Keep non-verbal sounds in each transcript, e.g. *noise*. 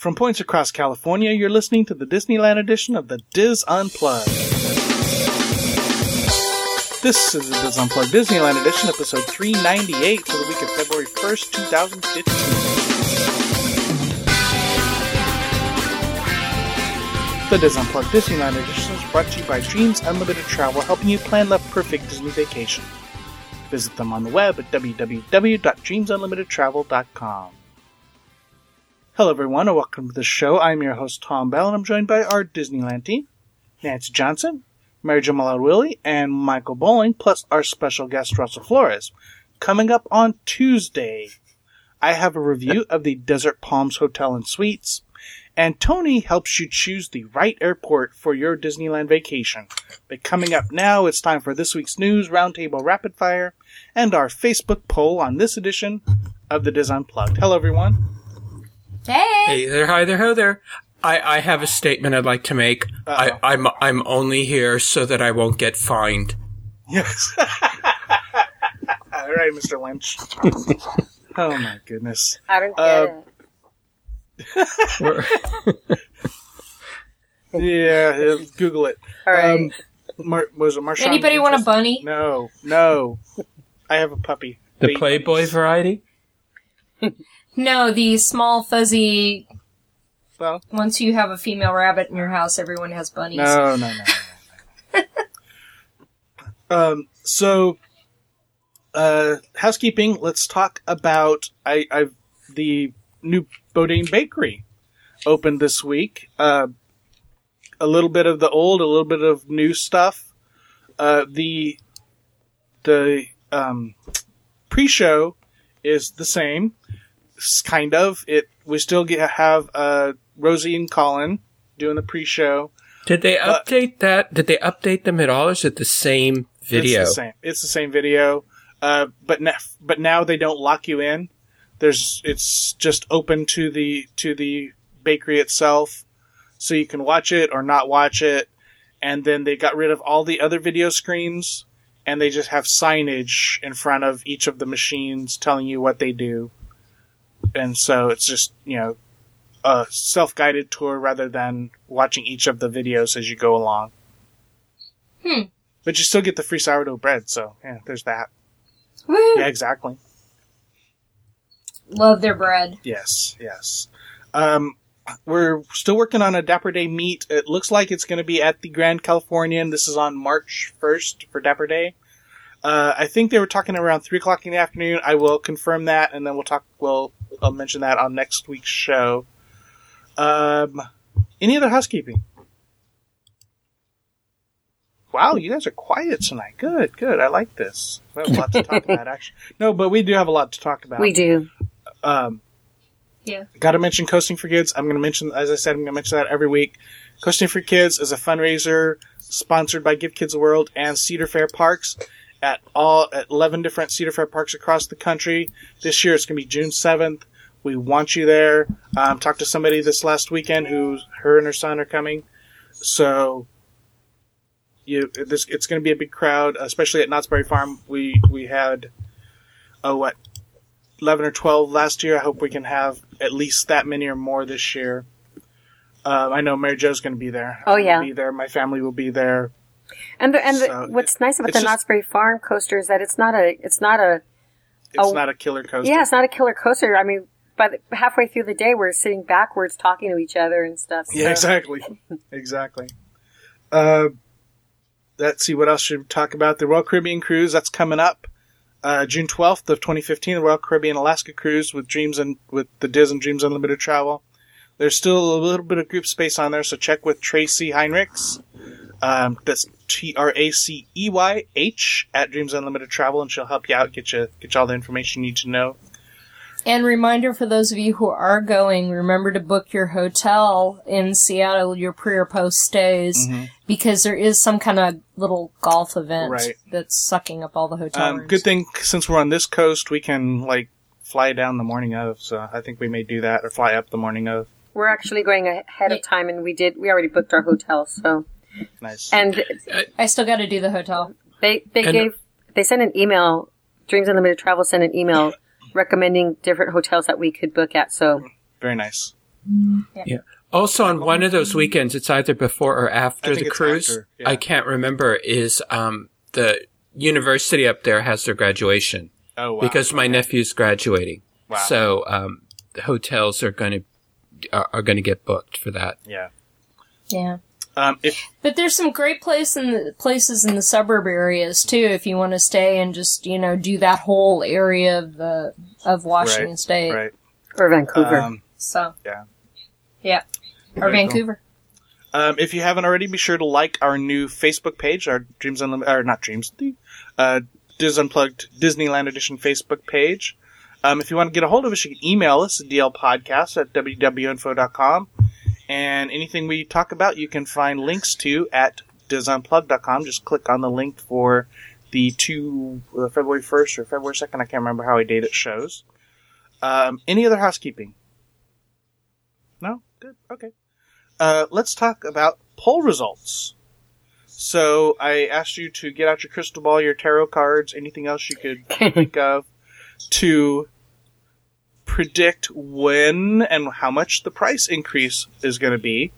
From points across California, you're listening to the Disneyland edition of the DIS Unplugged. This is the DIS Unplugged Disneyland edition, episode 398 for the week of February 1st, 2015. The DIS Unplugged Disneyland edition is brought to you by Dreams Unlimited Travel, helping you plan the perfect Disney vacation. Visit them on the web at www.dreamsunlimitedtravel.com. Hello, everyone, and welcome to the show. I'm your host, Tom Bell, and I'm joined by our Disneyland team Nancy Johnson, Mary Jo Willie, and Michael Bowling, plus our special guest, Russell Flores. Coming up on Tuesday, I have a review *laughs* of the Desert Palms Hotel and Suites, and Tony helps you choose the right airport for your Disneyland vacation. But coming up now, it's time for this week's news, Roundtable Rapid Fire, and our Facebook poll on this edition of the DIS Unplugged. Hello, everyone. Hey! Hey there, hi there, ho there. I, I have a statement I'd like to make. I, I'm I'm only here so that I won't get fined. Yes. *laughs* All right, Mr. Lynch. *laughs* oh my goodness. I don't get Uh, it. *laughs* Yeah, yeah, Google it. All right. Um, Mar- was it Marshawn? Anybody want a bunny? No, no. I have a puppy. the Playboy bunnies. variety. No, the small fuzzy. Well, Once you have a female rabbit in your house, everyone has bunnies. no, no, no. no, no. *laughs* um. So, uh, housekeeping. Let's talk about I. I've the new Boudin Bakery opened this week. Uh, a little bit of the old, a little bit of new stuff. Uh, the the um, pre-show is the same, kind of. It we still get have uh, Rosie and Colin doing the pre-show. Did they update that? Did they update them at all? Or is it the same video? It's the same. It's the same video. Uh, but na- but now they don't lock you in. There's it's just open to the to the bakery itself, so you can watch it or not watch it. And then they got rid of all the other video screens, and they just have signage in front of each of the machines telling you what they do. And so it's just you know a self guided tour rather than watching each of the videos as you go along. Hmm. But you still get the free sourdough bread, so yeah, there's that. Woo! Yeah, exactly. Love their bread. Yes, yes. Um, we're still working on a Dapper Day meet. It looks like it's going to be at the Grand Californian. This is on March 1st for Dapper Day. Uh, I think they were talking around 3 o'clock in the afternoon. I will confirm that, and then we'll talk, we'll, I'll mention that on next week's show. Um, any other housekeeping? Wow, you guys are quiet tonight. Good, good. I like this. We have a lot to talk *laughs* about, actually. No, but we do have a lot to talk about. we do. Um, Yeah. Got to mention Coasting for Kids. I'm going to mention, as I said, I'm going to mention that every week. Coasting for Kids is a fundraiser sponsored by Give Kids a World and Cedar Fair Parks at all at 11 different Cedar Fair parks across the country. This year it's going to be June 7th. We want you there. Um, talked to somebody this last weekend who her and her son are coming. So you this it's going to be a big crowd, especially at Knott's Berry Farm. We we had oh what 11 or 12 last year. I hope we can have at least that many or more this year. Uh, I know Mary Jo's going to be there. Oh, yeah. be there. My family will be there. And the, and the, So, what's nice about the just- Knott's Berry Farm coaster is that it's not a it's not a It's Oh, not a killer coaster. yeah it's not a killer coaster. I mean, by the, halfway through the day, we're sitting backwards talking to each other and stuff. So. Yeah, exactly. *laughs* exactly. Uh, let's see what else should we talk about. The Royal Caribbean cruise that's coming up uh, June twelfth of 2015. The Royal Caribbean Alaska cruise with Dreams and with the DIS and Dreams Unlimited travel. There's still a little bit of group space on there, so check with Tracey Heinrichs. Um, that's T R A C E Y H at Dreams Unlimited Travel, and she'll help you out, get you get you all the information you need to know. And reminder for those of you who are going, remember to book your hotel in Seattle, your pre or post stays, because there is some kind of little golf event Right. that's sucking up all the hotel Um, rooms. good thing since we're on this coast, we can like fly down the morning of. So I think we may do that or fly up the morning of. We're actually going ahead of time, and we did. We already booked our hotel, so Nice. and I still got to do the hotel. they they And- gave they sent an email. Dreams Unlimited Travel sent an email recommending different hotels that we could book at. So Very nice. Yeah. Also, on one of those weekends, it's either before or after the cruise. after, yeah. I can't remember. Is um, the university up there has their graduation Oh wow. because my nephew's graduating. Wow. So um, the hotels are going to are, are going to get booked for that. yeah. Yeah. Um, if But there's some great place in the, places in the suburb areas too if you want to stay and just, you know, do that whole area of the of Washington Right, state. right. Or Vancouver. Um, So, yeah. yeah. Or Very cool. Vancouver. Um, if you haven't already, be sure to like our new Facebook page, our Dreams Unlimited, or not Dreams, the uh, DIS Unplugged Disneyland Edition Facebook page. Um, if you want to get a hold of us, you can email us at dlpodcast at wdwinfo.com. And anything we talk about, you can find links to at disunplug.com. Just click on the link for the two, uh, February 1st or February 2nd. I can't remember how I date it shows. Um, any other housekeeping? No? Good. Okay uh, let's talk about poll results. So I asked you to get out your crystal ball, your tarot cards, anything else you could *laughs* think of to predict when and how much the price increase is going to be.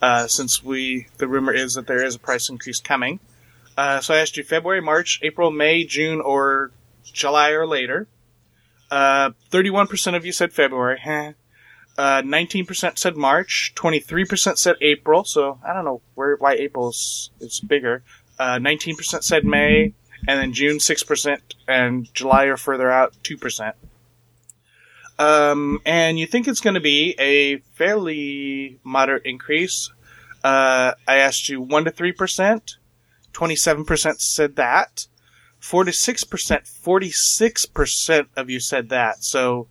Uh, since we, the rumor is that there is a price increase coming. Uh, so I asked you February, March, April, May, June, or July or later. Uh, 31% of you said February. Uh, 19% said March, 23% said April, so I don't know where why April's is bigger. Uh, 19% said May, and then June 6%, and July or further out 2%. Um, and you think it's going to be a fairly moderate increase. Uh, I asked you 1 to 3%, 27% said that. 4 to 6%, 46% of you said that. So,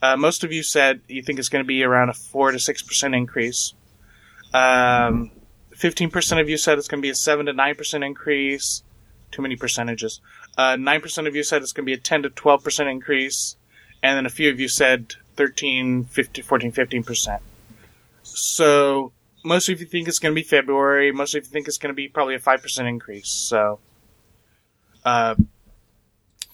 uh, most of you said you think it's going to be around a 4 to 6% increase. Um, 15% of you said it's going to be a 7 to 9% increase. Too many percentages. Uh, 9% of you said it's going to be a 10 to 12% increase. And then a few of you said 13, 15, 14, 15%. So, most of you think it's going to be February. Most of you think it's going to be probably a 5% increase. So, uh,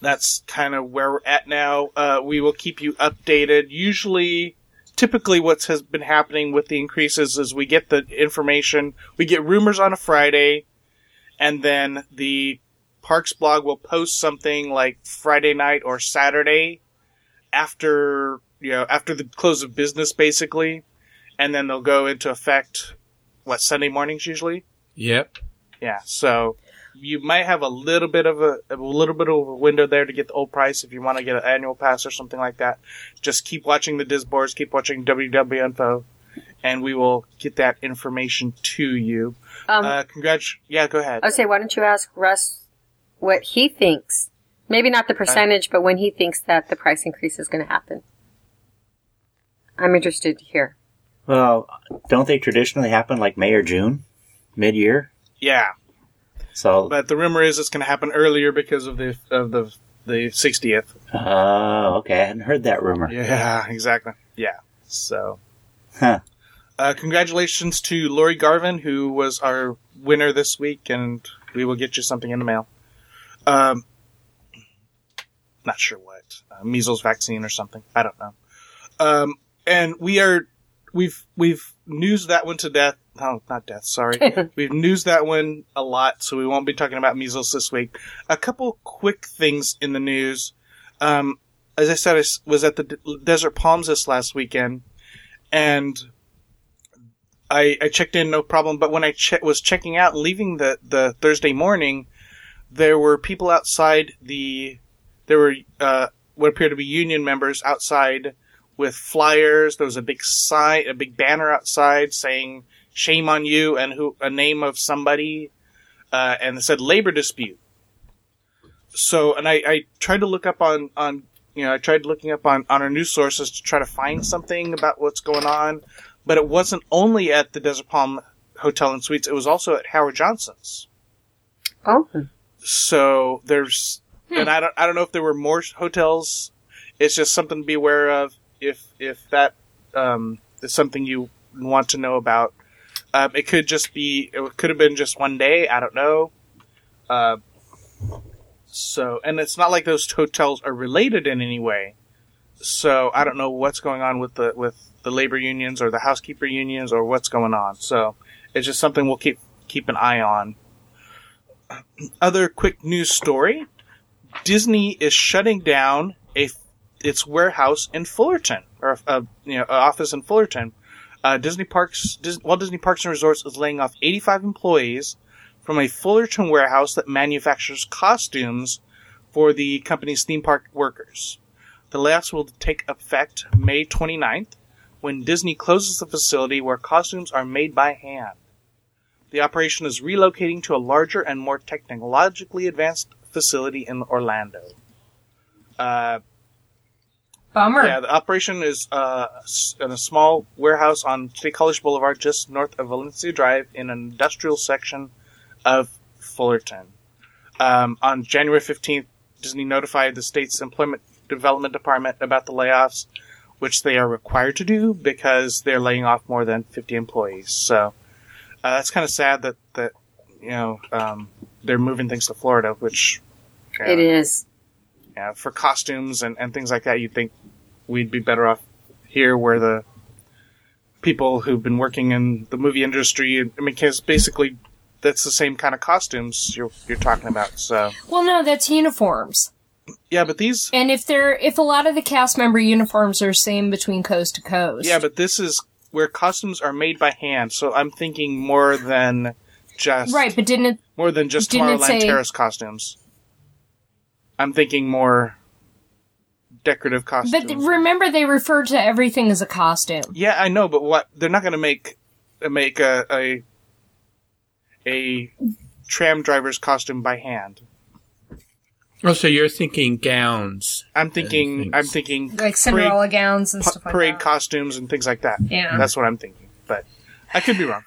that's kind of where we're at now. Uh, we will keep you updated. Usually, typically, what has been happening with the increases is we get the information, we get rumors on a Friday, and then the Parks blog will post something like Friday night or Saturday after you know after the close of business, basically, and then they'll go into effect. What Sunday mornings usually? Yep. Yeah, so you might have a little bit of a, a little bit of a window there to get the old price if you want to get an annual pass or something like that. Just keep watching the DIS boards, keep watching WDW Info, and we will get that information to you. Um, uh, congrats! Yeah, go ahead. I say, why don't you ask Russ what he thinks? Maybe not the percentage, but when he thinks that the price increase is going to happen. I'm interested to hear. Well, don't they traditionally happen like May or June, mid year? Yeah, So, but the rumor is it's going to happen earlier because of the of the the 60th. oh, okay, I hadn't heard that rumor. Yeah, exactly. Yeah, so. Huh. Uh, congratulations to Lori Garvin, who was our winner this week, and we will get you something in the mail. Um, not sure what uh, measles vaccine or something. I don't know. Um, and we are we've we've newsed that one to death. No, not death. Sorry, *laughs* we've newsed that one a lot, so we won't be talking about measles this week. A couple quick things in the news. Um, as I said, I was at the D- Desert Palms this last weekend, and I, I checked in no problem. But when I che- was checking out and leaving the, the Thursday morning, there were people outside the. There were uh, what appeared to be union members outside with flyers. There was a big sign, a big banner outside saying "Shame on you" and who a name of somebody, uh, and it said labor dispute. So, and I, I tried to look up on on you know I tried looking up on on our news sources to try to find something about what's going on but it wasn't only at the Desert Palm Hotel and Suites; it was also at Howard Johnson's. Oh, So there's, and I don't, I don't know if there were more hotels. It's just something to be aware of if if that um, is something you want to know about. Um, it could just be, it could have been just one day. I don't know. Uh, so, and it's not like those hotels are related in any way. so I don't know what's going on with the with the labor unions or the housekeeper unions or what's going on. So it's just something we'll keep keep an eye on. *clears throat* Other quick news story: Disney is shutting down a its warehouse in Fullerton or a you know a office in Fullerton. Uh, Disney Parks, Dis- Walt Disney Parks and Resorts is laying off 85 employees from a Fullerton warehouse that manufactures costumes for the company's theme park workers. The layoffs will take effect May 29th when Disney closes the facility where costumes are made by hand. The operation is relocating to a larger and more technologically advanced facility in Orlando. Uh, Bummer. yeah, the operation is uh, in a small warehouse on State College Boulevard, just north of Valencia Drive, in an industrial section of Fullerton. Um, on January 15th, Disney notified the state's Employment Development Department about the layoffs, which they are required to do because they're laying off more than 50 employees. So uh, that's kind of sad that, that you know um, they're moving things to Florida, which know, It is. yeah, for costumes and, and things like that, you'd think we'd be better off here where the people who've been working in the movie industry, I mean, because basically that's the same kind of costumes you're, you're talking about. So, Well, no, that's uniforms. yeah, but these, And if they're if a lot of the cast member uniforms are same between coast to coast. yeah, but this is where costumes are made by hand. So I'm thinking more than just, right, but didn't it more than just didn't Tomorrowland say- Terrace costumes. I'm thinking more decorative costumes. but remember they refer to everything as a costume. Yeah, I know, but what they're not going to make uh, make a, a a tram driver's costume by hand. Oh, so you're thinking gowns. I'm thinking. I'm thinking Like Cinderella parade, gowns and pa- stuff like parade that. costumes and things like that. Yeah. that's what I'm thinking, but I could be wrong.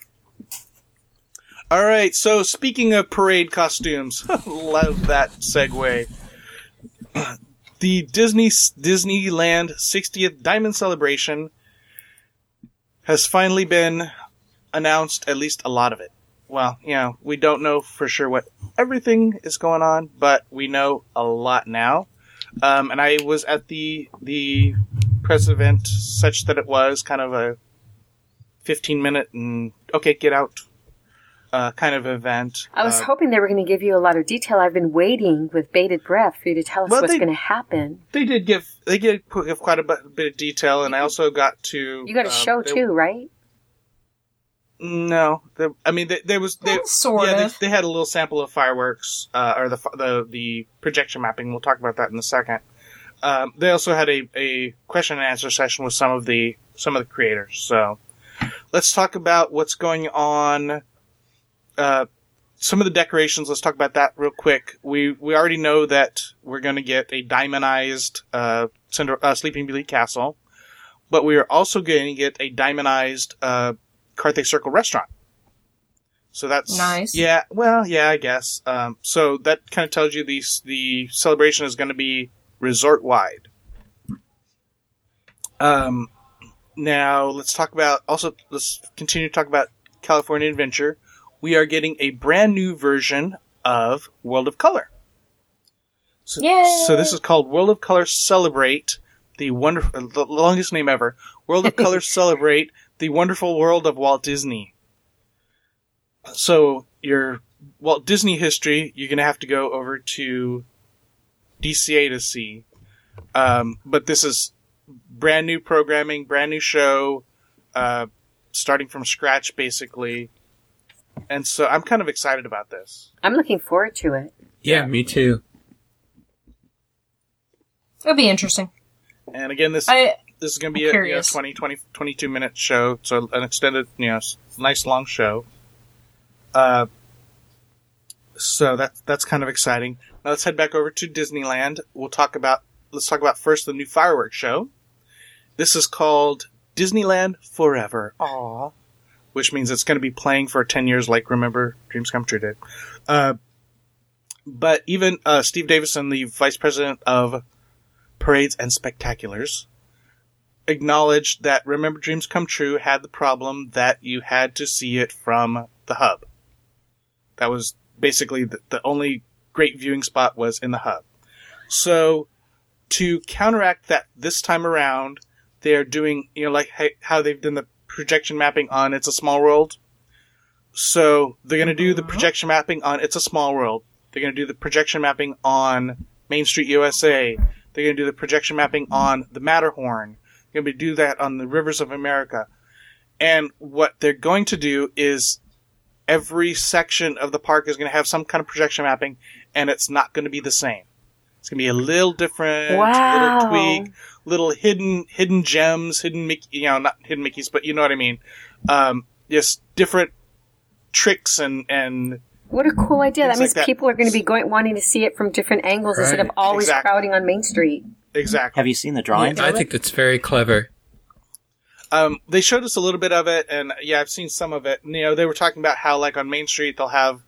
All right, so speaking of parade costumes, *laughs* love that segue. *clears throat* The Disney Disneyland 60th Diamond Celebration has finally been announced, at least a lot of it. Well, you know, we don't know for sure what everything is going on, but we know a lot now. Um, and I was at the the press event, such that it was kind of a 15 minute and okay, get out uh, kind of event. I was Uh, hoping they were going to give you a lot of detail. I've been waiting with bated breath for you to tell us Well, what's going to happen. they did give they did put- give quite a bit, bit of detail, and I also got to You got a um, show they- too, right? No, the, I mean they, there was they, Well, sort yeah, of. They, they had a little sample of fireworks uh, or the the the projection mapping. We'll talk about that in a second. Um, they also had a, a question and answer session with some of the some of the creators. So let's talk about what's going on. Uh, some of the decorations. Let's talk about that real quick. We we already know that we're going to get a diamondized uh, Cinder, uh, Sleeping Beauty castle, but we are also going to get a diamondized uh, Carthay Circle restaurant. So that's Nice. Yeah, well, yeah, I guess. Um, so that kind of tells you the the celebration is going to be resort wide. Um, now let's talk about also let's continue to talk about California Adventure. We are getting a brand new version of World of Color. So, Yay! so this is called World of Color Celebrate the wonderful, the longest name ever. World of Color *laughs* Celebrate the wonderful world of Walt Disney. So your Walt Disney history, you're gonna have to go over to DCA to see. Um, but this is brand new programming, brand new show, uh, starting from scratch basically. And so I'm kind of excited about this. I'm looking forward to it. Yeah, me too. It'll be interesting. And again, this I this is going to be I'm a you know, 20, 20, 22 minute show, so an extended, you know, nice long show. Uh, so that that's kind of exciting. Now let's head back over to Disneyland. We'll talk about let's talk about first the new fireworks show. This is called Disneyland Forever. Aww. Which means it's going to be playing for 10 years like Remember Dreams Come True did. Uh, but even uh, Steve Davison, the vice president of parades and spectaculars, acknowledged that Remember Dreams Come True had the problem that you had to see it from the hub. That was basically the, the only great viewing spot was in the hub. So to counteract that this time around, they're doing, you know, like how- how they've done the projection mapping on It's a Small World. So they're going to do the uh-huh. projection mapping on It's a Small World. They're going to do the projection mapping on Main Street USA. They're going to do the projection mapping on the Matterhorn. They're going to do that on the Rivers of America. And what they're going to do is every section of the park is going to have some kind of projection mapping, and it's not going to be the same. It's going to be a little different, Wow. little tweak, little hidden hidden gems, hidden Mickey, you know, not hidden Mickeys, but you know what I mean. Um, just different tricks and and What a cool idea! That means like that. people are going to be going wanting to see it from different angles instead of always Exactly. crowding on Main Street. exactly. Have you seen the drawings? I think that's very clever. Um, they showed us a little bit of it, and yeah, I've seen some of it. And, you know, they were talking about how, like, on Main Street, they'll have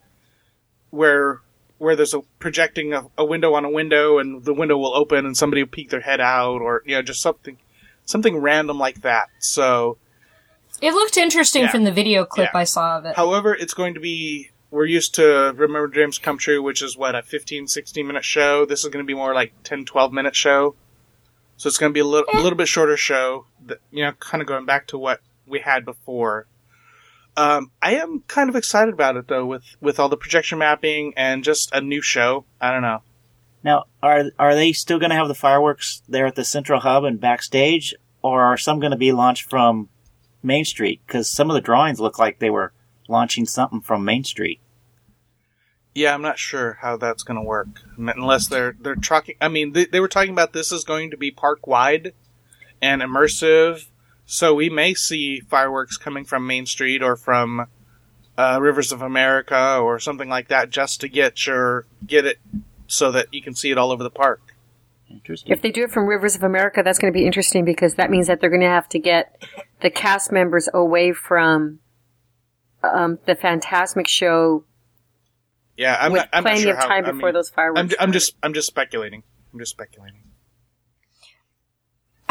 where where there's a projecting a, a window on a window, and the window will open, and somebody will peek their head out, or you know, just something something random like that. So, It looked interesting Yeah. from the video clip Yeah. I saw of it. however, it's going to be. We're used to Remember Dreams Come True, which is what a 15, 16 minute show. This is going to be more like 10, 12 minute show. So it's going to be a little, a little bit shorter show. That, you know, kind of going back to what we had before. Um, I am kind of excited about it though, with with all the projection mapping and just a new show. I don't know. Now, are are they still going to have the fireworks there at the central hub and backstage, or are some going to be launched from Main Street? Because some of the drawings look like they were launching something from Main Street. Yeah, I'm not sure how that's going to work unless they're they're talking. I mean, they, they were talking about this is going to be park wide and immersive, so we may see fireworks coming from Main Street or from uh, Rivers of America or something like that, just to get your get it so that you can see it all over the park. Interesting. If they do it from Rivers of America, that's going to be interesting because that means that they're going to have to get the cast members away from um, the Fantasmic show Yeah, I'm with not. I'm not plenty sure of how, time I mean, those fireworks. I'm, ju- I'm just I'm just speculating. I'm just speculating.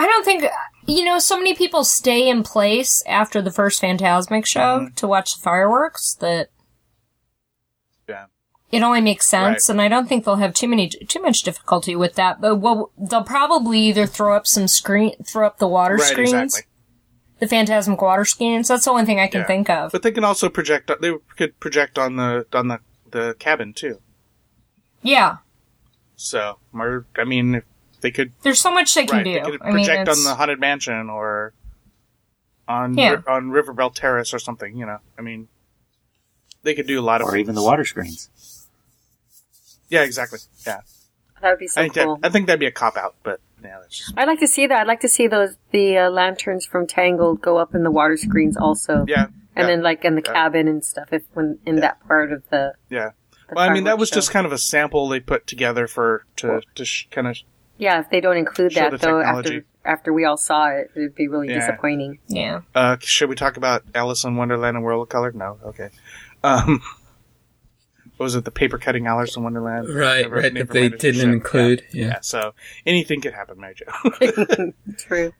I don't think you know. So many people stay in place after the first Fantasmic show Mm-hmm. to watch the fireworks that Yeah. it only makes sense, Right. and I don't think they'll have too many too much difficulty with that. But what they'll probably either throw up some screen, throw up the water Right, screens, exactly. the Fantasmic water screens. That's the only thing I can Yeah. think of. But they can also project. They could project on the on the the cabin too. yeah, So, or, I mean, if they could there's so much they can right, do. they could I mean, project on the haunted mansion or on Yeah. Ri- on River Belle Terrace or something. You know, I mean, they could do a lot of or even the water screens. Yeah, exactly. Yeah, that would be so I think cool. that, I think that'd be a cop out, but yeah, that's just, I'd like to see that. I'd like to see those the uh, lanterns from Tangled go up in the water screens also, yeah, and yeah, then like in the Yeah. cabin and stuff. If when in that part of the, yeah. the Well, I mean, that was show. just kind of a sample they put together for to to sh- kind of yeah. If they don't include Show that though, technology. after after we all saw it, it'd be really Yeah. disappointing. yeah. Uh, should we talk about Alice in Wonderland and World of Color? No. Okay. Um, *laughs* what was it? The paper cutting Alice in Wonderland? Right, Never- right. never That they mind, it's didn't show. include. Yeah. Yeah. yeah. So anything could happen, Mary Jo. *laughs* *laughs* True.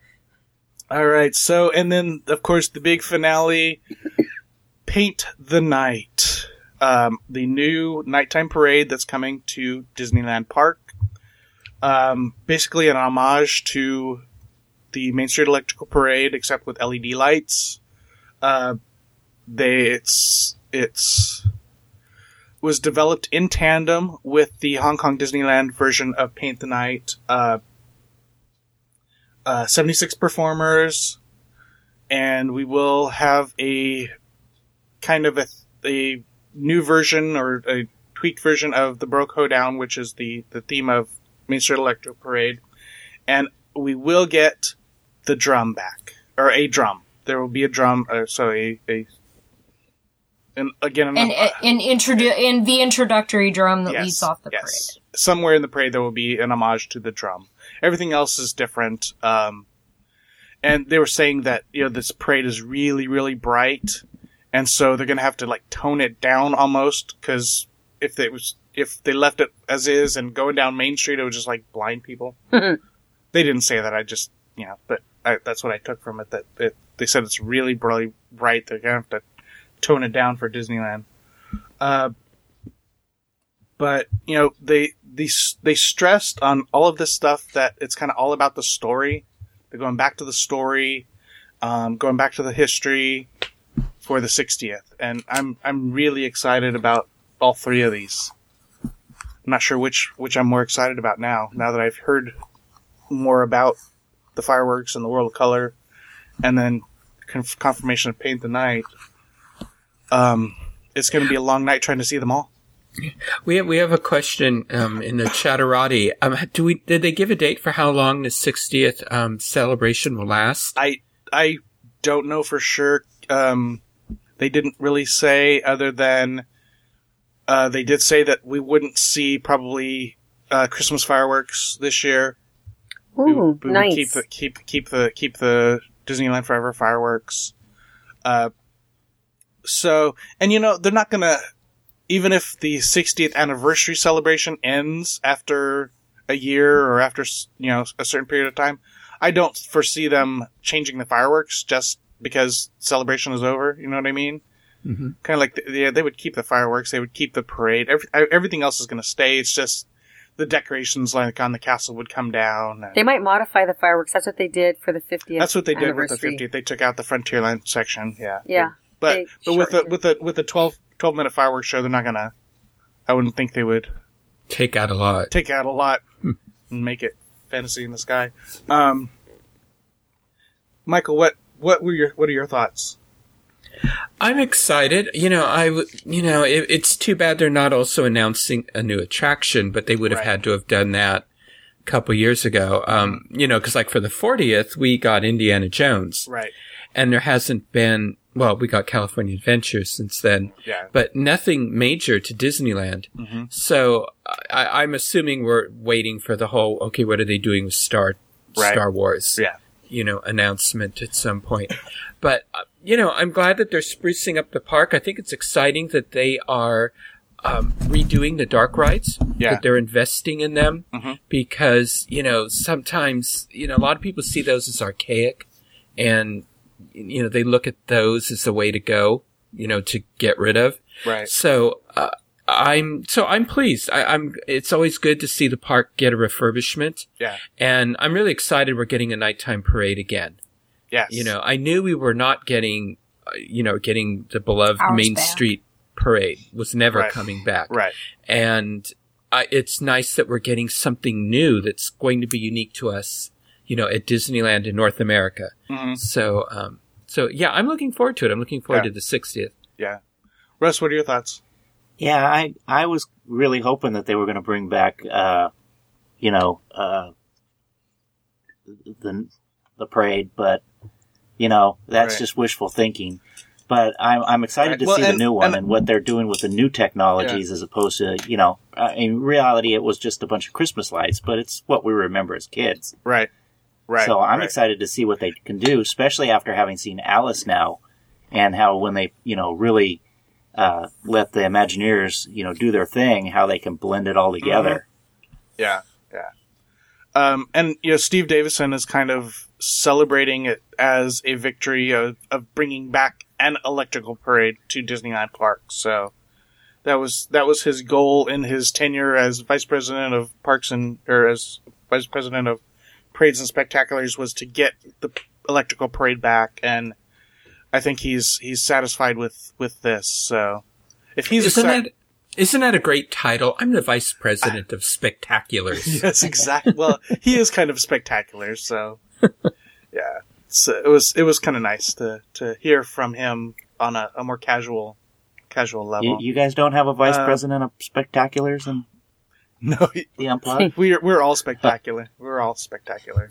All right. So, and then of course the big finale, Paint the Night, um, the new nighttime parade that's coming to Disneyland Park. Um, basically an homage to the Main Street Electrical Parade, except with LED lights. Uh, they it's it's was developed in tandem with the Hong Kong Disneyland version of Paint the Night. Uh, uh, 76 performers, and we will have a kind of a, a new version or a tweaked version of the Baroque Hoedown, which is the, the theme of Main Street Electric Parade. And we will get the drum back, or a drum. There will be a drum, uh, so a, a and again, And another- and introdu- and the introductory drum that Yes, leads off the yes. parade. Somewhere in the parade, there will be an homage to the drum. Everything else is different. Um, and they were saying that you know this parade is really, really bright, and so they're gonna have to like tone it down almost because if it was if they left it as is and going down Main Street, it would just like blind people. *laughs* they didn't say that. I just you know, but I, that's what I took from it. That it, they said it's really, really bright. They're gonna have to tone it down for Disneyland. Uh, but you know they they they stressed on all of this stuff that it's kind of all about the story. They're going back to the story, um, going back to the history for the 60th, and I'm I'm really excited about all three of these. I'm not sure which which I'm more excited about now. Now that I've heard more about the fireworks and the world of color, and then conf- confirmation of Paint the Night. Um, it's going to be a long night trying to see them all. We have, we have a question um, in the chatterati. Um, do we did they give a date for how long the 60th um, celebration will last? I I don't know for sure. Um, they didn't really say other than uh, they did say that we wouldn't see probably uh, Christmas fireworks this year. Ooh, we would nice. Keep the keep keep the keep the Disneyland Forever fireworks. Uh, so and you know they're not gonna even if the 60th anniversary celebration ends after a year or after you know a certain period of time, I don't foresee them changing the fireworks just because celebration is over. You know what I mean? Mm-hmm. Kind of like the, yeah, they would keep the fireworks, they would keep the parade. Every, everything else is going to stay. It's just the decorations like on the castle would come down. and- They might modify the fireworks. That's what they did for the 50th. that's what they did with the 50th. They took out the Frontierland section. Yeah. Yeah. But They but with the shortened with the with the 12, 12 minute fireworks show, they're not gonna. I wouldn't think they would Take out a lot. take out a lot and make it fantasy in the sky. Um, Michael, what what were your what are your thoughts? I'm excited. You know, I you know, it, it's too bad they're not also announcing a new attraction, but they would have Right. had to have done that a couple years ago. Um, you know, because like for the 40th, we got Indiana Jones, Right. and there hasn't been. Well, we got California Adventure since then, Yeah. but nothing major to Disneyland. Mm-hmm. So I, I'm assuming we're waiting for the whole. Okay, what are they doing with Star Right. Star Wars? Yeah. You know, announcement at some point. But, uh, you know, I'm glad that they're sprucing up the park. I think it's exciting that they are um, redoing the dark rides, Yeah. that they're investing in them Mhm. because, you know, sometimes, you know, a lot of people see those as archaic and, you know, they look at those as the way to go, you know, to get rid of. Right. So, uh, I'm, so I'm pleased. I, I'm, it's always good to see the park get a refurbishment. Yeah. And I'm really excited we're getting a nighttime parade again. Yes. You know, I knew we were not getting, uh, you know, getting the beloved Hours Main back. Street parade was never Right. coming back. Right. And I, it's nice that we're getting something new that's going to be unique to us, you know, at Disneyland in North America. Mhm. So, um, so yeah, I'm looking forward to it. I'm looking forward Yeah. to the 60th. Yeah. Russ, what are your thoughts? Yeah, I I was really hoping that they were going to bring back, uh, you know, uh, the the parade, but you know that's Right. just wishful thinking. But I'm I'm excited Right. to Well, see and- the new one and- and, what they're doing with the new technologies as opposed to you know, uh, in reality it was just a bunch of Christmas lights, but it's what we remember as kids. Right. Right. So I'm right. excited to see what they can do, especially after having seen Alice now, and how when they you know really uh, let the Imagineers you know do their thing, how they can blend it all together. Yeah, yeah. Um, and you know, Steve Davison is kind of celebrating it as a victory of, of bringing back an electrical parade to Disneyland Park. So that was that was his goal in his tenure as vice president of parks and or as vice president of parades and spectaculars was to get the electrical parade back, and I think he's he's satisfied with with this. So if he's Isn't exci- that, isn't that a great title? I'm the vice president of spectaculars. *laughs* yes, exactly. Well, he is kind of spectacular, so *laughs* yeah. So it was it was kind of nice to to hear from him on a, a more casual casual You, level. you guys don't have a vice Uh, president of spectaculars and no, *laughs* the unplugged? we're we're all spectacular. We're all spectacular.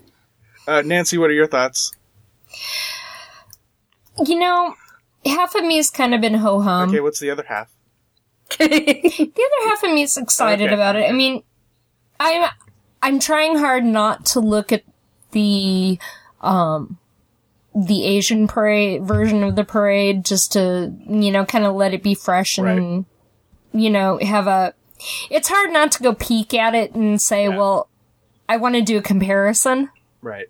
Uh, Nancy, what are your thoughts? You know, half of me has kind of been ho hum. okay, what's the other half? *laughs* the other half of me is excited Okay. about it. I mean, I'm I'm trying hard not to look at the um the Asian parade version of the parade just to you know kind of let it be fresh and you know have a. It's hard not to go peek at it and say, Yeah. well, I want to do a comparison, Right.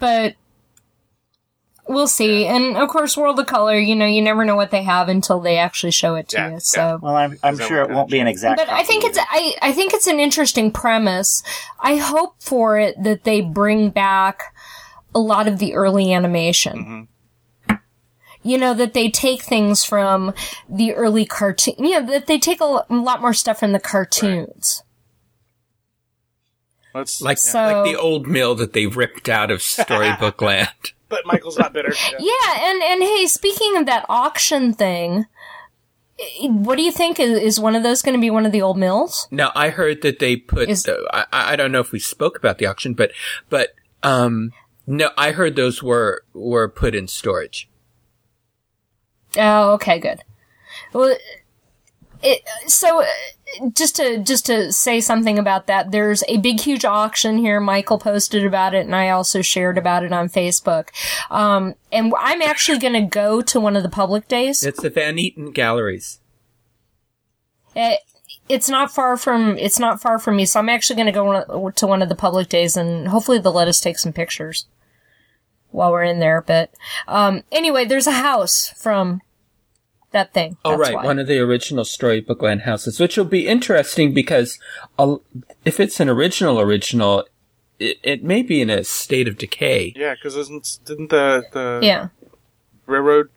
but we'll see. And of course, World of Color, you know, you never know what they have until they actually show it to Yeah, you. yeah. So. Well, I'm, I'm sure it won't be an exact. But I think copy it's I, I think it's an interesting premise. I hope for it that they bring back a lot of the early animation. You know that they take things from the early cartoon. You know that they take a lot more stuff from the cartoons. Let's Like, So- like the old mill that they ripped out of Storybook *laughs* Land. But Michael's not bitter. Yeah. *laughs* Yeah, and and hey, speaking of that auction thing, what do you think is, is one of those going to be one of the old mills? Now, I heard that they put. Is- uh, I, I don't know if we spoke about the auction, but but um, no, I heard those were were put in storage. Oh, okay, good. Well, it, so uh, just to just to say something about that, there's a big, huge auction here. Michael posted about it, and I also shared about it on Facebook. Um, and I'm actually going to go to one of the public days. It's the Van Eaton Galleries. It, it's not far from it's not far from me, so I'm actually going to go to one of the public days, and hopefully they'll let us take some pictures while we're in there. But um, anyway, there's a house from that thing. Oh, right, why. one of the original Storybook Land houses, which will be interesting because uh, if it's an original original, it, it may be in a state of decay. Yeah, because isn't didn't the the yeah. railroad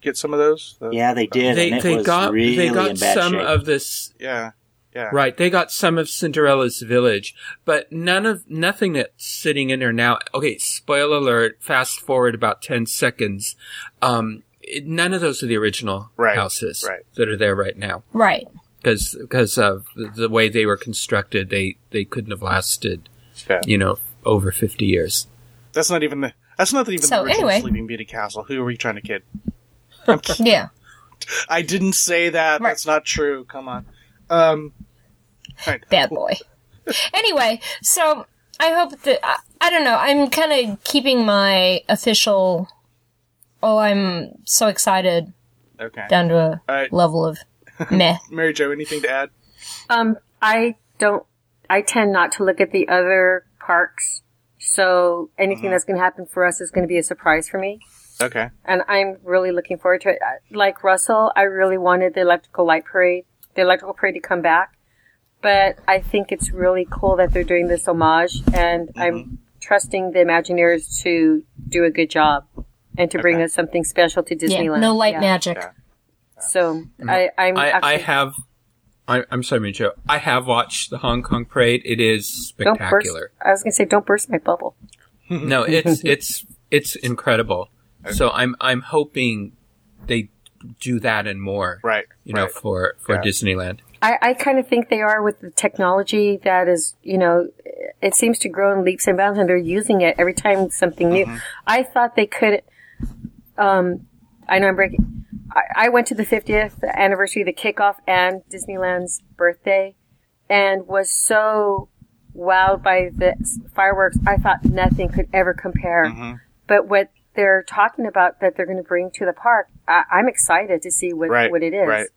get some of those? The- Yeah, they did, They and it they was got really they in got bad some shape. of this yeah, yeah. Right, they got some of Cinderella's village, but none of nothing that's sitting in there now. Okay, spoiler alert. Fast forward about ten seconds. Um, it, none of those are the original Right, houses right. that are there right now Right. because because of the, the way they were constructed. They they couldn't have lasted, Yeah. you know, over fifty years. That's not even the. That's not even So, the original anyway. Sleeping Beauty castle. Who are we trying to kid? *laughs* Yeah. I didn't say that. Right. That's not true. Come on. Um. Right. Bad boy. anyway, so I hope that I, I don't know. I'm kind of keeping my official. Oh, I'm so excited Okay. down to a All right. level of *laughs* meh. Mary Jo, anything to add? Um, I don't. I tend not to look at the other parks, so anything that's going to happen for us is going to be a surprise for me. Okay. and I'm really looking forward to it. Like Russell, I really wanted the electrical light parade, the electrical parade to come back, but I think it's really cool that they're doing this homage, and I'm trusting the Imagineers to do a good job and to bring Okay. us something special to Yeah, Disneyland. no light Yeah. magic. Yeah. So I, I'm I, actually, I have. I, I'm sorry, Joe. I have watched the Hong Kong parade. It is don't burst. spectacular. I was going to say, don't burst my bubble. *laughs* no, it's it's it's incredible. So I'm I'm hoping they do that and more. Right. You know, for for Yeah. Disneyland. I, I kind of think they are with the technology that is, you know, it seems to grow in leaps and bounds and they're using it every time something new. Mm-hmm. I thought they could, um, I know I'm breaking, I, I went to the 50th anniversary, the kickoff and Disneyland's birthday and was so wowed by the fireworks. I thought nothing could ever compare. But what they're talking about that they're going to bring to the park, I, I'm excited to see what, Right. what it is. Right.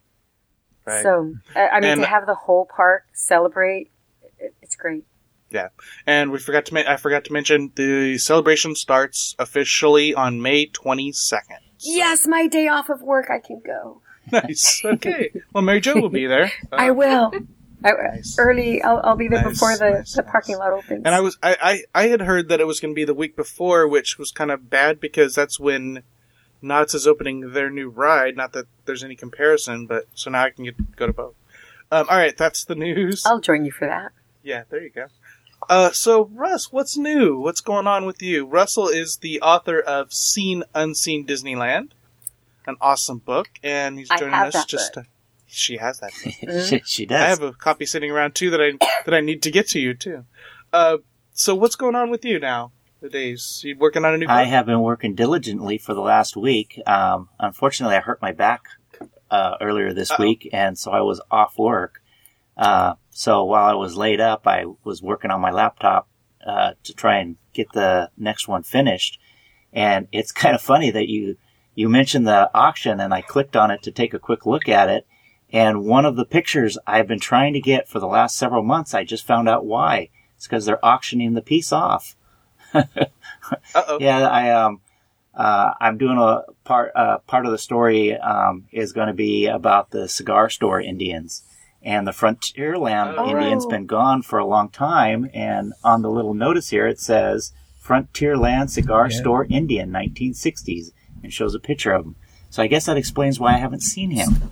Right. So, I I mean, And- to have the whole park celebrate, it, it's great. Yeah, and we forgot to. Ma- I forgot to mention the celebration starts officially on May twenty second. Yes, my day off of work, I can go. *laughs* Nice. Okay. Well, Mary Jo will be there. Uh, *laughs* I will. I, Nice. Early, I'll, I'll be there Nice, before the, nice, the nice. parking lot opens. And I was I, I, I had heard that it was going to be the week before, which was kind of bad because that's when Knott's is opening their new ride. Not that there's any comparison, but so now I can get, go to both. Um, all right, that's the news. I'll join you for that. Yeah, there you go. Uh, so Russ, what's new? What's going on with you? Russell is the author of Seen Unseen Disneyland, an awesome book, and he's I joining have us that just. book. To, she has that. book. *laughs* she, she does. I have a copy sitting around too that I that I need to get to you too. Uh, so what's going on with you now? The days you working on a new book? I have been working diligently for the last week. Um, unfortunately, I hurt my back uh, earlier this Uh-oh. week, and so I was off work. Uh, so while I was laid up, I was working on my laptop uh, to try and get the next one finished. And it's *laughs* kind of funny that you you mentioned the auction, and I clicked on it to take a quick look at it. And one of the pictures I've been trying to get for the last several months, I just found out why. It's because they're auctioning the piece off. *laughs* Yeah, I um, uh, I'm doing a part. Uh, part of the story um, is going to be about the cigar store Indians and the Frontierland Oh. Indians. Been gone for a long time, and on the little notice here it says Frontierland Cigar Yeah. Store Indian, 1960s, and shows a picture of him. So I guess that explains why I haven't seen him. *laughs*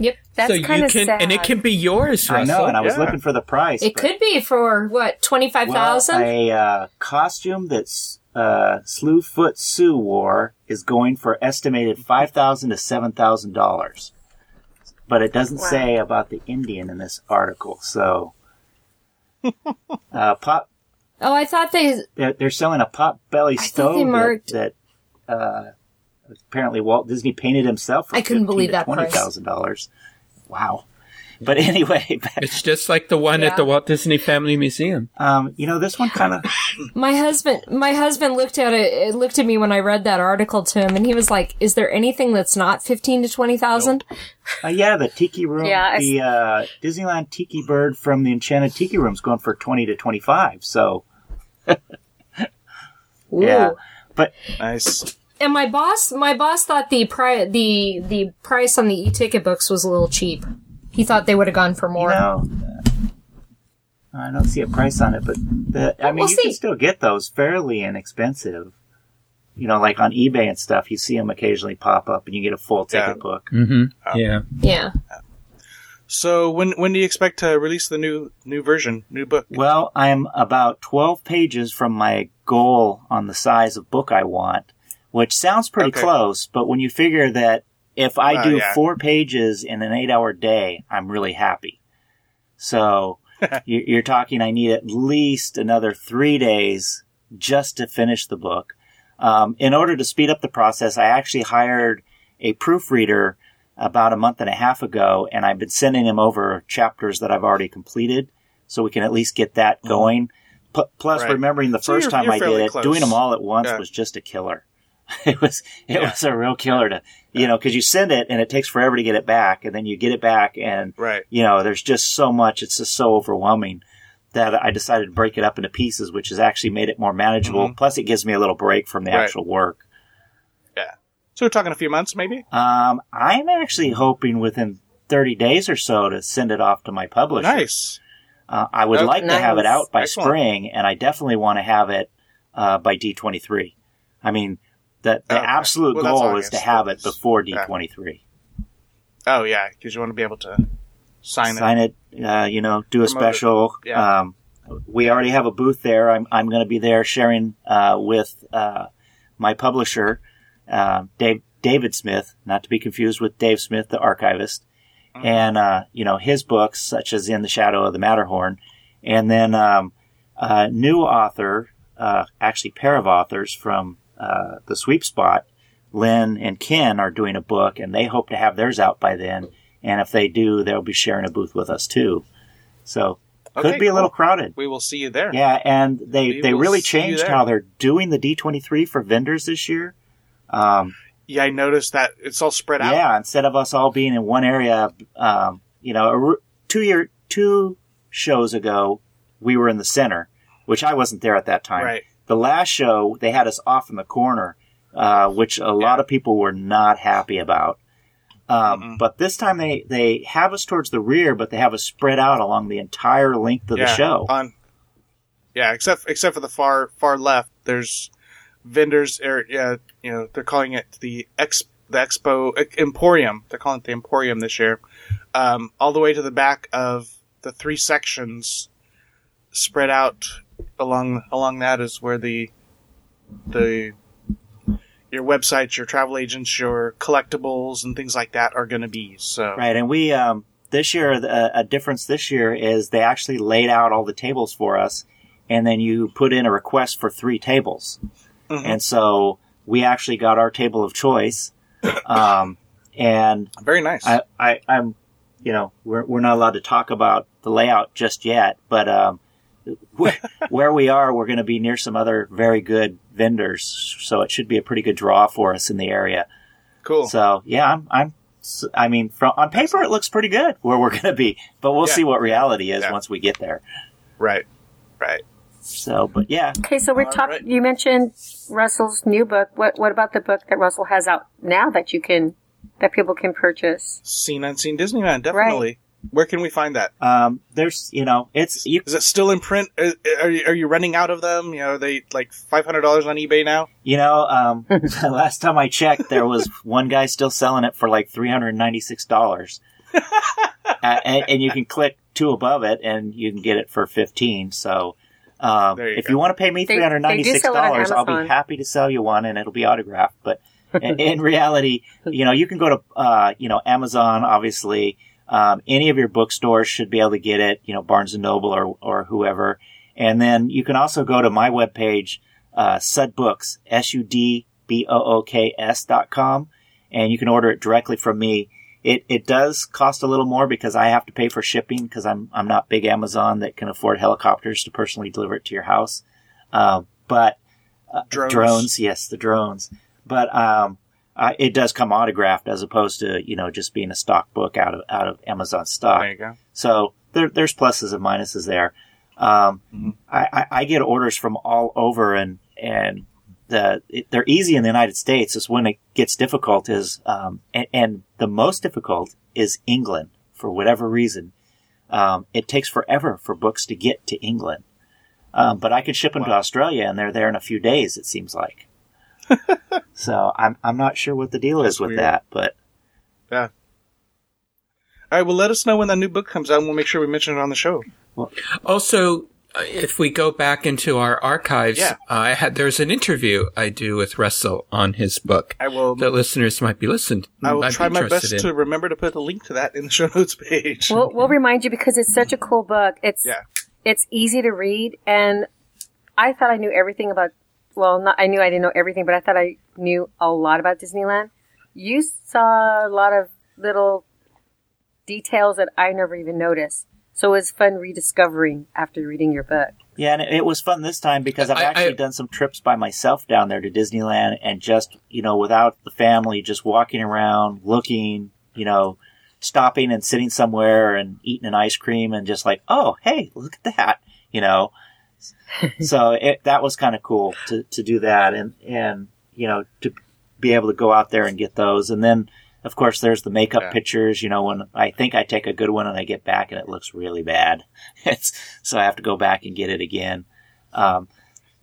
Yep. That's so kind you of can, sad. and it can be yours, I know, and I was Yeah. looking for the price. It but- could be for what twenty five thousand. Well, a uh, costume that's uh, Slewfoot Sue wore is going for estimated five thousand to seven thousand dollars, but it doesn't Wow. say about the Indian in this article. So, *laughs* uh, pop, oh, I thought they. they're, they're selling a pot belly thought stove they that, that uh, apparently Walt Disney painted himself for I couldn't believe that twenty thousand dollars. Wow. But *laughs* anyway, It's just like the one Yeah. at the Walt Disney Family Museum. um, you know, this one kind of *laughs* My husband, my husband looked at it, looked at me when I read that article to him, and he was like, "Is there anything that's not fifteen to twenty thousand? Uh, yeah, the Tiki Room, Yeah, I the uh, Disneyland Tiki Bird from the Enchanted Tiki Room is going for twenty to twenty-five. So, *laughs* yeah, but Nice. And my boss, my boss thought the pri- the the price on the e-ticket books was a little cheap. He thought they would have gone for you more. know, uh, I don't see a price on it, but the, I mean, We'll you see. can still get those fairly inexpensive. You know, like on eBay and stuff, you see them occasionally pop up, and you get a full ticket Yeah. book. Mm-hmm. yeah. Yeah. So when when do you expect to release the new new version, new book? Well, I'm about 12 pages from my goal on the size of book I want, which sounds pretty Okay. close, but when you figure that if I Uh, do yeah. four pages in an eight hour day, I'm really happy. So *laughs* you- you're talking, I need at least another three days just to finish the book. Um, in order to speed up the process, I actually hired a proofreader about a month and a half ago, and I've been sending him over chapters that I've already completed, so we can at least get that going. P- plus, Right. remembering the So first you're- time you're I did it, close. doing them all at once Yeah. was just a killer. *laughs* It was it Yeah. was a real killer to you know because you send it and it takes forever to get it back, and then you get it back and Right. you know there's just so much. It's just so overwhelming that I decided to break it up into pieces, which has actually made it more manageable. Mhm. Plus, it gives me a little break from the Right. actual work. Yeah. So we're talking a few months, maybe. Um, I'm actually hoping within 30 days or so to send it off to my publisher. Nice. Uh, I would Okay. like to have it out by Excellent. spring, and I definitely want to have it uh, by D23. I mean, the, the Okay. absolute Well, goal is to have it before. D23. Oh yeah, because you want to be able to sign, it. Sign it, uh, you know, do a special. Yeah. Um, we already have a booth there. I'm, I'm going to be there sharing uh, with uh, my publisher, uh, Dave, David Smith, not to be confused with Dave Smith, the archivist, Mm-hmm. and uh, you know his books, such as In the Shadow of the Matterhorn, and then um, a new author, uh, actually pair of authors from uh, the Sweep Spot, Lynn and Ken are doing a book, and they hope to have theirs out by then. And if they do, they'll be sharing a booth with us too. So Okay, could be a little cool. crowded. We will see you there. Yeah, and they We they really changed how they're doing the D23 for vendors this year. Um, Yeah, I noticed that it's all spread out. yeah, instead of us all being in one area, um, you know, two year two shows ago, we were in the center, which I wasn't there at that time. Right. The last show, they had us off in the corner, uh, which a lot of people were not happy about. Um, Mm-mm. but this time they, they have us towards the rear, but they have us spread out along the entire length of yeah, the show. On, yeah, except except for the far far left, there's vendors. Or yeah, you know, they're calling it the ex the expo emporium. They're calling it the emporium this year. Um, all the way to the back of the three sections, spread out along along that is where the the your websites, your travel agents, your collectibles, and things like that are going to be. So Right, and we um, this year the, a difference this year is they actually laid out all the tables for us, and then you put in a request for three tables, Mhm. and so we actually got our table of choice, um, and very nice. I, I I'm you know we're we're not allowed to talk about the layout just yet, but um, where, where we are, we're going to be near some other very good vendors, so it should be a pretty good draw for us in the area. cool. So yeah, I'm, I'm s- I mean, from on paper it looks pretty good where we're going to be, but we'll Yeah. see what reality is Yeah. once we get there. Right. Right. So, but yeah, Okay, so we're talking. right. You mentioned Russell's new book. What What about the book that Russell has out now that you can that people can purchase? Seen Unseen Disneyland, definitely. Where can we find that? um, there's you know, it's you Is it still in print? Are, are, you, are you running out of them? You know, are they like five hundred dollars on eBay now? You know, um, *laughs* *laughs* last time I checked, there was one guy still selling it for like three hundred ninety six dollars, *laughs* uh, and, and you can click two above it, and you can get it for fifteen. So, um, you if go. you want to pay me They- three hundred ninety six they do sell it on dollars, I'll be happy to sell you one, and it'll be autographed. But in, in reality, you know, you can go to uh, you know Amazon, obviously. Um, any of your bookstores should be able to get it. You know, Barnes and Noble or or whoever. And then you can also go to my webpage, uh, Sudbooks, S-U-D-B-O-O-K-S dot com, and you can order it directly from me. It, it does cost a little more because I have to pay for shipping because I'm, I'm not big Amazon that can afford helicopters to personally deliver it to your house. Uh, but, uh, Drones. yes, the drones. But, um, uh, it does come autographed as opposed to, you know, just being a stock book out of, out of Amazon stock. There you go. So there, there's pluses and minuses there. Um, Mhm. I, I, I get orders from all over, and and the it, they're easy in the United States. Is when it gets difficult is, um, and, and the most difficult is England for whatever reason. Um, it takes forever for books to get to England, um, but I can ship them to Australia, and they're there in a few days. It seems like. *laughs* so I'm I'm not sure what the deal is with weird. that, but yeah. All right. Well, let us know when that new book comes out, and we'll make sure we mention it on the show. Also, uh, if we go back into our archives, Yeah. uh, I had there's an interview I do with Russell on his book I will. that listeners might be listened. I will might be try my best in. to remember to put a link to that in the *laughs* show notes page. We'll We'll remind you because it's such a cool book. It's Yeah. it's easy to read, and I thought I knew everything about. Well, not I knew I didn't know everything, but I thought I knew a lot about Disneyland. You saw a lot of little details that I never even noticed. So it was fun rediscovering after reading your book. Yeah, and it, it was fun this time because I've I- actually I- done some trips by myself down there to Disneyland and just, you know, without the family, just walking around, looking, you know, stopping and sitting somewhere and eating an ice cream and just like, oh, hey, look at that, you know. So it, that was kind of cool to, to do that and, and, you know, to be able to go out there and get those. And then, of course, there's the makeup Yeah. pictures, you know, when I think I take a good one and I get back and it looks really bad. *laughs* It's, so I have to go back and get it again. Um,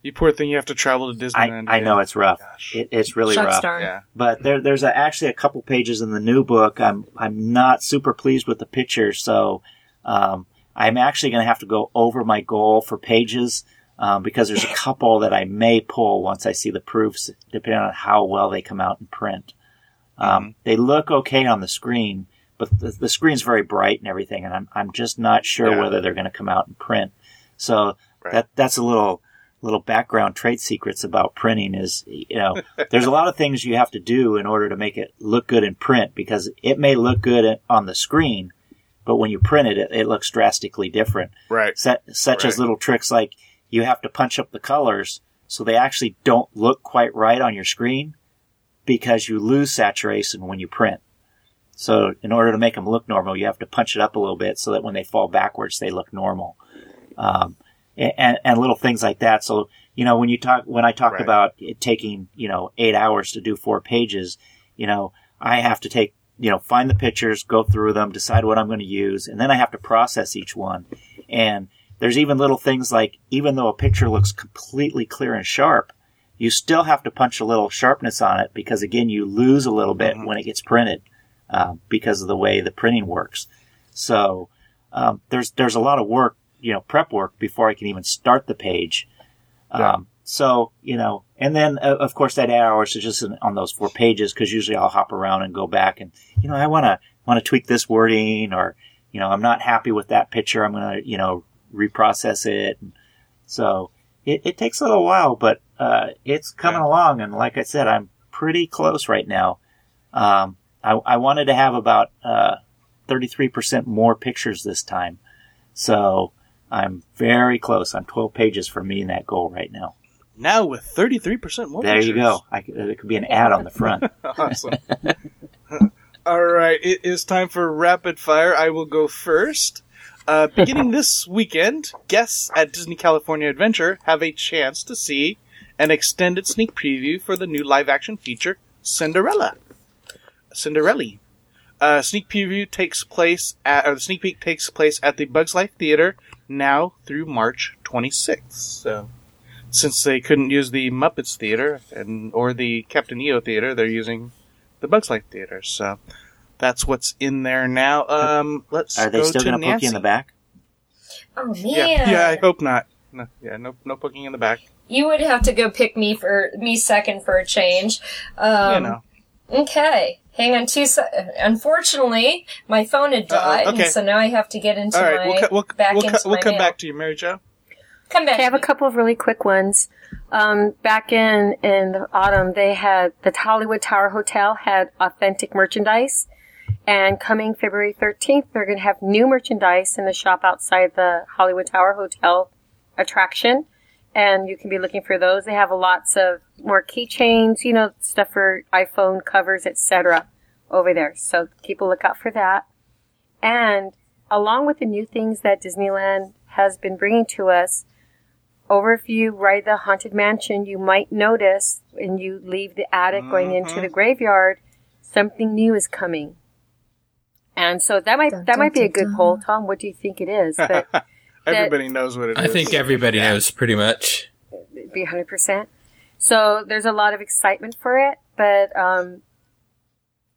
You poor thing, you have to travel to I, Disneyland. I know it's rough. It, it's really Shucks rough. darn. Yeah. But there, there's a, actually a couple pages in the new book. I'm, I'm not super pleased with the pictures, so um, I'm actually going to have to go over my goal for pages um, because there's a couple that I may pull once I see the proofs, depending on how well they come out in print. Um, They look okay on the screen, but the, the screen's very bright and everything, and I'm, I'm just not sure Yeah. whether they're going to come out in print. So Right. that that's a little little background trade secrets about printing is you know *laughs* there's a lot of things you have to do in order to make it look good in print because it may look good on the screen, but when you print it, it, looks drastically different. Right. Such, such as little tricks like you have to punch up the colors so they actually don't look quite right on your screen because you lose saturation when you print. So in order to make them look normal, you have to punch it up a little bit so that when they fall backwards, they look normal. Um, and, and little things like that. So, you know, when you talk, when I talk Right. about it taking, you know, eight hours to do four pages, you know, I have to take, you know, find the pictures, go through them, decide what I'm going to use, and then I have to process each one. And there's even little things like, even though a picture looks completely clear and sharp, you still have to punch a little sharpness on it because again, you lose a little bit when it gets printed, uh, because of the way the printing works. So, um, there's, there's a lot of work, you know, prep work before I can even start the page. Yeah. Um, so, you know, and then uh, of course that hours is just on those four pages because usually I'll hop around and go back and, you know, I want to, want to tweak this wording or, you know, I'm not happy with that picture. I'm going to, you know, reprocess it. And so it, it takes a little while, but, uh, it's coming Yeah. along. And like I said, I'm pretty close right now. Um, I, I wanted to have about, uh, 33% more pictures this time. So I'm very close. I'm 12 pages from meeting that goal right now. Now with 33% more There you go. I, it could be an ad on the front. *laughs* awesome. *laughs* All right, it is time for rapid fire. I will go first. Uh, beginning *laughs* this weekend, guests at Disney California Adventure have a chance to see an extended sneak preview for the new live action feature, Cinderella. Cinderella. Uh, sneak preview takes place at, or the sneak peek takes place at the Bugs Life Theater now through March 26th. So, since they couldn't use the Muppets Theater and or the Captain EO Theater, they're using the Bugs Life Theater. So, that's what's in there now. Um, let's Are they go still to going to poke you in the back? Oh man. Yeah, yeah, I hope not. No, yeah, no, no poking in the back. You would have to go pick me for me second for a change. Um, you know. Okay. Hang on two se- Unfortunately, my phone had Uh-oh, died, okay. so now I have to get into All right, my we'll, co- we'll, back we'll, into co- we'll my come mail. back to you, Mary Jo. I have a couple of really quick ones. Um, back in in the autumn, they had the Hollywood Tower Hotel had authentic merchandise, and coming February 13th, they're going to have new merchandise in the shop outside the Hollywood Tower Hotel attraction, and you can be looking for those. They have lots of more keychains, you know, stuff for iPhone covers, etc. over there. So keep a lookout for that. And along with the new things that Disneyland has been bringing to us, over if you ride the Haunted Mansion, you might notice when you leave the attic going into the graveyard, something new is coming. And so that might Dun, that dun, might be a good dun. poll, Tom. What do you think it is? But *laughs* Everybody knows what it is. I think everybody knows pretty much. be 100%. So there's a lot of excitement for it, but um,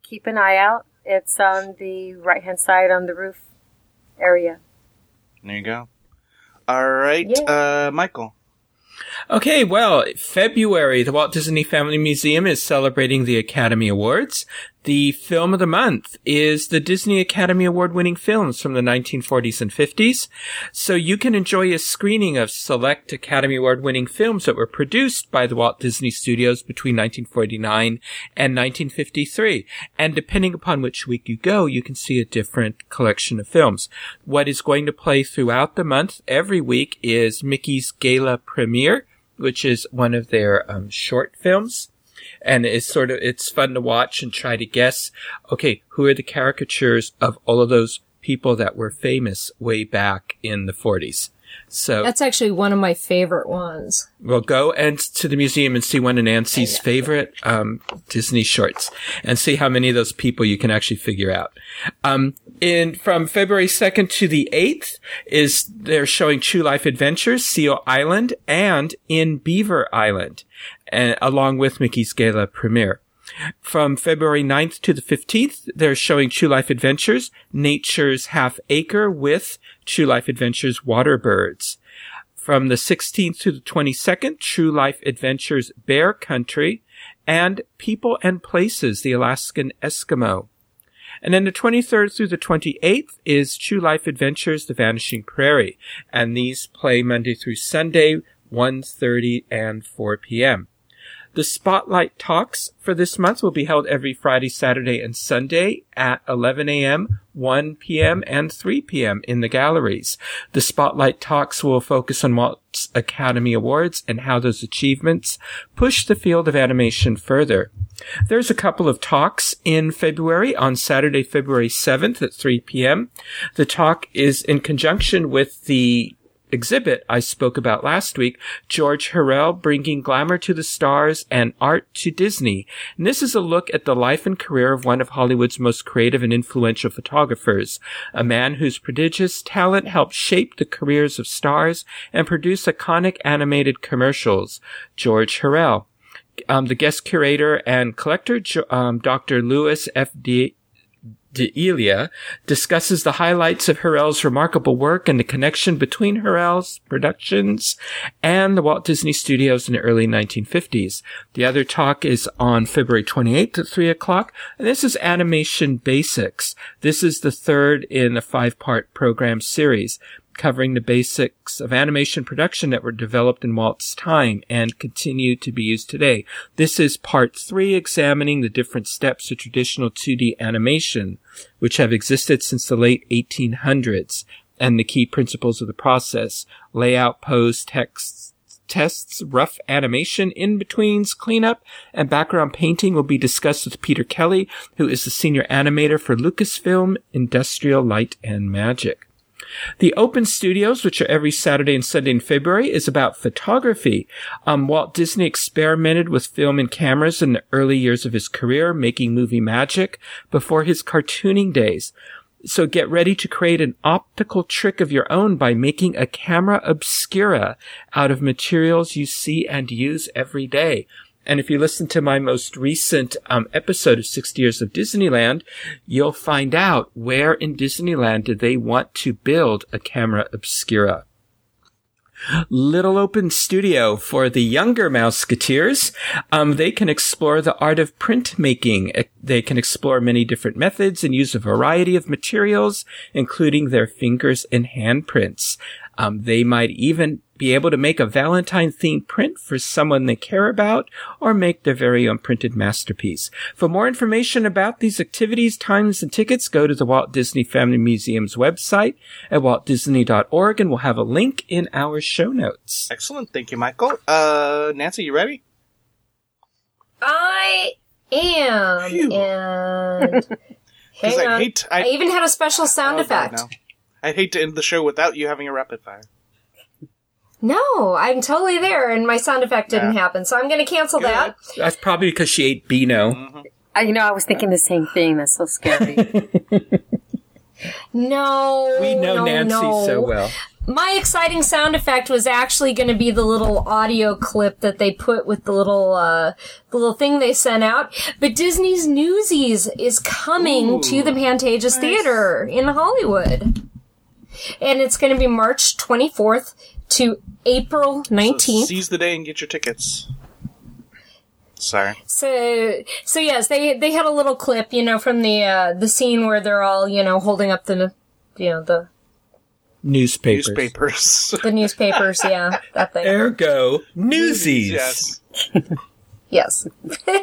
keep an eye out. It's on the right hand side on the roof area. There you go. All right, uh, Michael. Okay, well, February, the Walt Disney Family Museum is celebrating the Academy Awards. The film of the month is the Disney Academy Award winning films from the 1940s and 50s. So you can enjoy a screening of select Academy Award winning films that were produced by the Walt Disney Studios between 1949 and 1953. And depending upon which week you go, you can see a different collection of films. What is going to play throughout the month every week is Mickey's Gala Premiere, which is one of their um, short films and it's sort of it's fun to watch and try to guess okay who are the caricatures of all of those people that were famous way back in the 40s so That's actually one of my favorite ones. we'll go and to the museum and see one of Nancy's favorite um, Disney shorts and see how many of those people you can actually figure out. Um, in from February 2nd to the 8th is they're showing True Life Adventures, Seal Island, and in Beaver Island, and along with Mickey's Gala premiere. From February 9th to the 15th, they're showing True Life Adventures, Nature's Half Acre with True Life Adventures Waterbirds. From the 16th to the 22nd, True Life Adventures Bear Country and People and Places, the Alaskan Eskimo. And then the 23rd through the 28th is True Life Adventures, The Vanishing Prairie. And these play Monday through Sunday, 1.30 and 4 p.m. The Spotlight Talks for this month will be held every Friday, Saturday, and Sunday at 11 a.m., 1 p.m., and 3 p.m. in the galleries. The Spotlight Talks will focus on Walt's Academy Awards and how those achievements push the field of animation further. There's a couple of talks in February on Saturday, February 7th at 3 p.m. The talk is in conjunction with the exhibit I spoke about last week, George Hurrell bringing glamour to the stars and art to Disney. And this is a look at the life and career of one of Hollywood's most creative and influential photographers, a man whose prodigious talent helped shape the careers of stars and produce iconic animated commercials. George Hurrell. Um, the guest curator and collector, um, Dr. Louis F. D'Elia discusses the highlights of Hurrell's remarkable work and the connection between Hurrell's productions and the Walt Disney Studios in the early 1950s. The other talk is on February 28th at 3 o'clock, and this is Animation Basics. This is the third in a five-part program series covering the basics of animation production that were developed in Walt's time and continue to be used today. This is part three, examining the different steps of traditional 2D animation, which have existed since the late 1800s, and the key principles of the process. Layout, pose, text, tests, rough animation, in-betweens, cleanup, and background painting will be discussed with Peter Kelly, who is the senior animator for Lucasfilm Industrial Light and Magic. The Open Studios, which are every Saturday and Sunday in February, is about photography. Um, Walt Disney experimented with film and cameras in the early years of his career, making movie magic before his cartooning days. So get ready to create an optical trick of your own by making a camera obscura out of materials you see and use every day. And if you listen to my most recent um, episode of 60 Years of Disneyland, you'll find out where in Disneyland did they want to build a camera obscura. Little Open Studio for the younger Mouseketeers. Um, they can explore the art of printmaking. E- They can explore many different methods and use a variety of materials, including their fingers and handprints. Um, they might even be able to make a Valentine themed print for someone they care about or make their very own printed masterpiece. For more information about these activities, times, and tickets, go to the Walt Disney Family Museum's website at waltdisney.org and we'll have a link in our show notes. Excellent. Thank you, Michael. Uh, Nancy, you ready? I am, Phew. and *laughs* hang I on. hate. I I, even had a special sound oh, God, effect. no. I'd hate to end the show without you having a rapid fire. No, I'm totally there, and my sound effect didn't Yeah. happen, so I'm going to cancel Good. that. That's probably because she ate Beano. I, you know, I was thinking the same thing. That's so scary. *laughs* No, We know no, Nancy no. so well. My exciting sound effect was actually going to be the little audio clip that they put with the little uh, the little thing they sent out. But Disney's Newsies is coming Ooh. to the Pantages Theater in Hollywood, and it's going to be March 24th to April So 19th. seize the day and get your tickets. Sorry. So, so yes, they they had a little clip, you know, from the uh, the scene where they're all, you know, holding up the, you know, the Newspapers. Newspapers. the newspapers. yeah, that thing. Ergo, Newsies. yes. *laughs* Yes.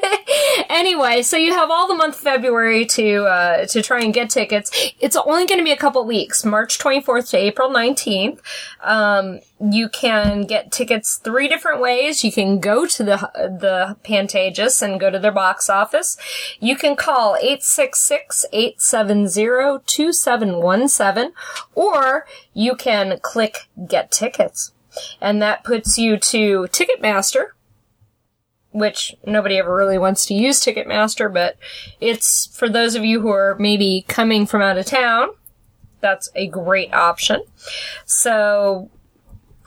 *laughs* anyway, so you have all the month of February to uh, to try and get tickets. It's only going to be a couple weeks, March 24th to April 19th. Um, you can get tickets three different ways. You can go to the the Pantages and go to their box office. You can call 866-870-2717 or you can click get tickets. And that puts you to Ticketmaster, which nobody ever really wants to use Ticketmaster, but it's for those of you who are maybe coming from out of town. That's a great option. So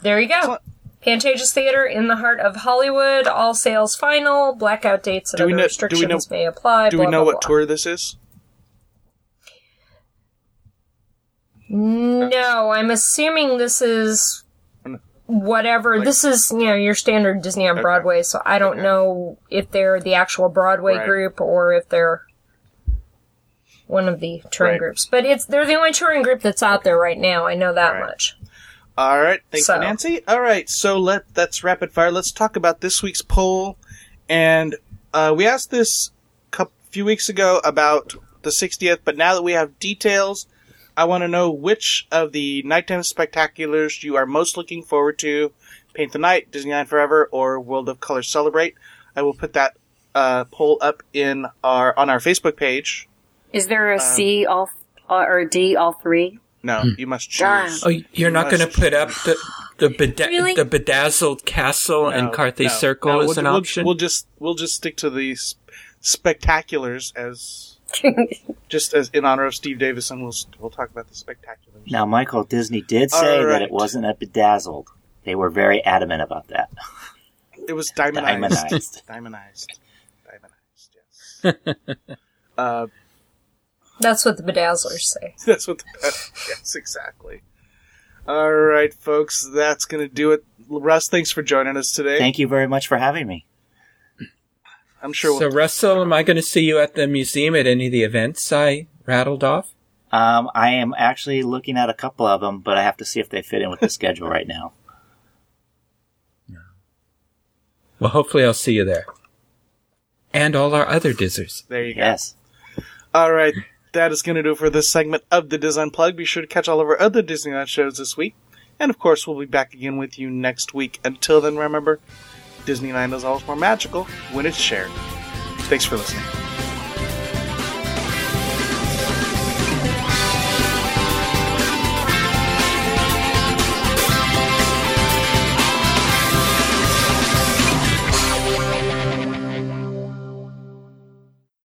there you go. Pantages Theater in the heart of Hollywood. All sales final. Blackout dates and Do other know- do restrictions know- may apply. Do we know blah, what blah. tour this is? No, I'm assuming this is whatever. Like- this is, you know, your standard Disney on Okay. Broadway, so I don't Okay. know if they're the actual Broadway Right. group or if they're one of the touring Right. groups. But it's they're the only touring group that's out there right now. I know that Right. much. All right, thank So- you, Nancy. All right, so let that's rapid fire. Let's talk about this week's poll, and uh, we asked this a few weeks ago about the 60th, but now that we have details, I want to know which of the nighttime spectaculars you are most looking forward to: Paint the Night, Disneyland Forever, or World of Color Celebrate. I will put that uh, poll up in our on our Facebook page. Is there a C all uh, or D all three? No, you must Darn. choose. Oh, you're not going to put up the the, *laughs* beda- Really? the bedazzled castle and Carthay no, Circle no, as we'll, an we'll- option? We'll just we'll just stick to these spectaculars as *laughs* just as in honor of Steve Davison, and we'll we'll talk about the spectacular. Now, Michael, Disney did say All right. that it wasn't a bedazzled. They were very adamant about that. It was diamondized. Diamondized. *laughs* diamondized. Diamondized. Yes. *laughs* uh, That's what the bedazzlers say. that's what. The, uh, yes, exactly. All right, folks. That's gonna do it. Russ, thanks for joining us today. Thank you very much for having me. I'm sure. so, We'll, Russell, am I going to see you at the museum at any of the events I rattled off? Um, I am actually looking at a couple of them, but I have to see if they fit in with the schedule right now. Well, hopefully I'll see you there. And all our other DISers. there you go. Yes. All right, that is going to do it for this segment of the DIS Unplugged. Be sure to catch all of our other Disneyland shows this week. And of course, we'll be back again with you next week. Until then, remember, Disneyland is always more magical when it's shared. Thanks for listening.